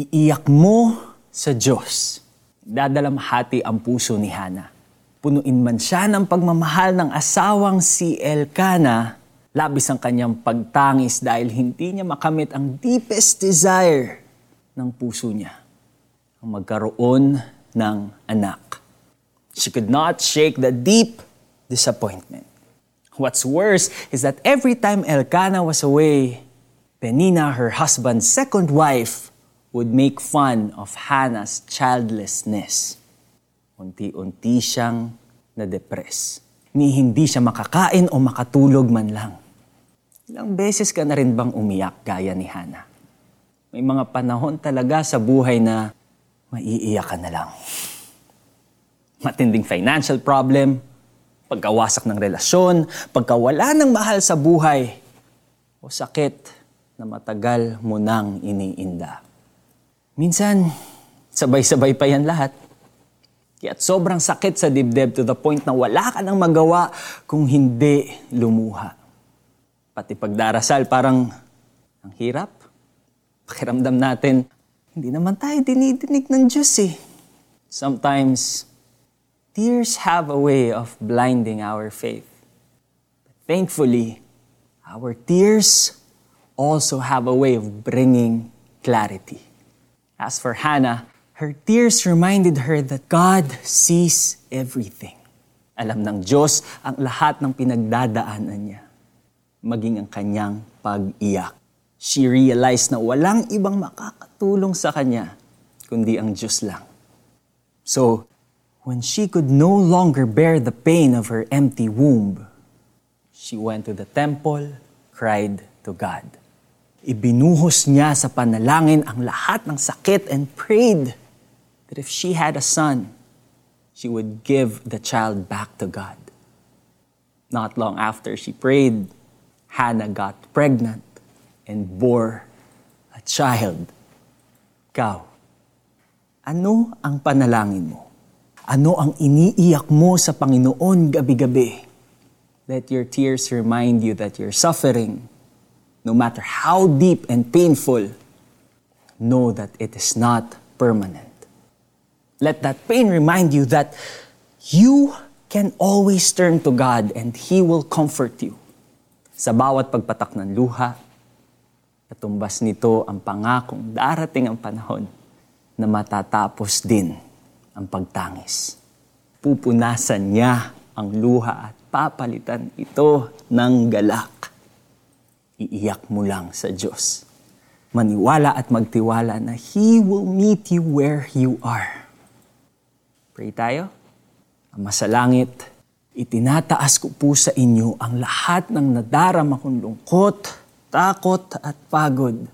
Iiyak mo sa Diyos. Dadalamhati ang puso ni Hana. Punuin man siya ng pagmamahal ng asawang si Elkana, labis ang kanyang pagtangis dahil hindi niya makamit ang deepest desire ng puso niya, ang magkaroon ng anak. She could not shake the deep disappointment. What's worse is that every time Elkanah was away, Penina, her husband's second wife, would make fun of Hannah's childlessness. Unti-unti siyang na-depress. Ni hindi siya makakain o makatulog man lang. Ilang beses ka na rin bang umiyak gaya ni Hannah? May mga panahon talaga sa buhay na maiiyak ka na lang. Matinding financial problem, pagkawasak ng relasyon, pagkawala ng mahal sa buhay, o sakit na matagal mo nang iniinda. Minsan, sabay-sabay pa yan lahat. Kaya't sobrang sakit sa dibdib to the point na wala ka nang magawa kung hindi lumuha. Pati pagdarasal parang ang hirap. Pakiramdam natin, hindi naman tayo dinidinig ng Diyos eh. Sometimes, tears have a way of blinding our faith. But thankfully, our tears also have a way of bringing clarity. As for Hannah, her tears reminded her that God sees everything. Alam ng Diyos ang lahat ng pinagdadaanan niya, maging ang kanyang pag-iyak. She realized na walang ibang makakatulong sa kanya, kundi ang Diyos lang. So, when she could no longer bear the pain of her empty womb, she went to the temple, cried to God. Ibinuhos niya sa panalangin ang lahat ng sakit and prayed that if she had a son, she would give the child back to God. Not long after she prayed, Hannah got pregnant and bore a child. Ikaw, ano ang panalangin mo? Ano ang iniiyak mo sa Panginoon gabi-gabi? Let your tears remind you that you're suffering no matter how deep and painful, know that it is not permanent. Let that pain remind you that you can always turn to God and He will comfort you. Sa bawat pagpatak ng luha, katumbas nito ang pangakong darating ang panahon na matatapos din ang pagtangis. Pupunasan niya ang luha at papalitan ito ng galak iiyak mo lang sa Diyos. Maniwala at magtiwala na He will meet you where you are. Pray tayo. Ama sa langit, itinataas ko po sa inyo ang lahat ng nadarama kong lungkot, takot at pagod.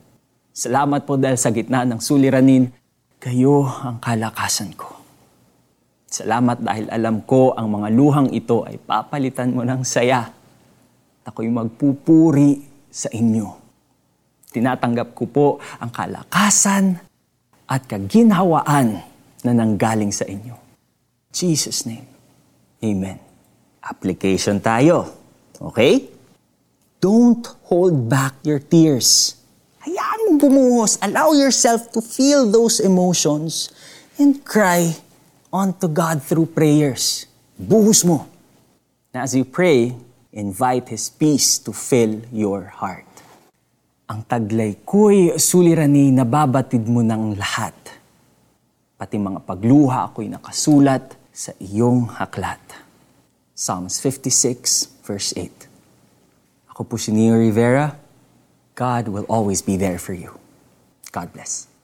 Salamat po dahil sa gitna ng suliranin, kayo ang kalakasan ko. Salamat dahil alam ko ang mga luhang ito ay papalitan mo ng saya. At ako'y magpupuri sa inyo. Tinatanggap ko po ang kalakasan at kaginhawaan na nanggaling sa inyo. Jesus name. Amen. Application tayo. Okay? Don't hold back your tears. Hayaan mo bumuhos. Allow yourself to feel those emotions and cry unto God through prayers. Buhos mo. Na as you pray, invite His peace to fill your heart. Ang taglay ko'y sulirani na babatid mo ng lahat. Pati mga pagluha ako'y nakasulat sa iyong haklat. Psalms 56 verse 8. Ako po si Neo Rivera. God will always be there for you. God bless.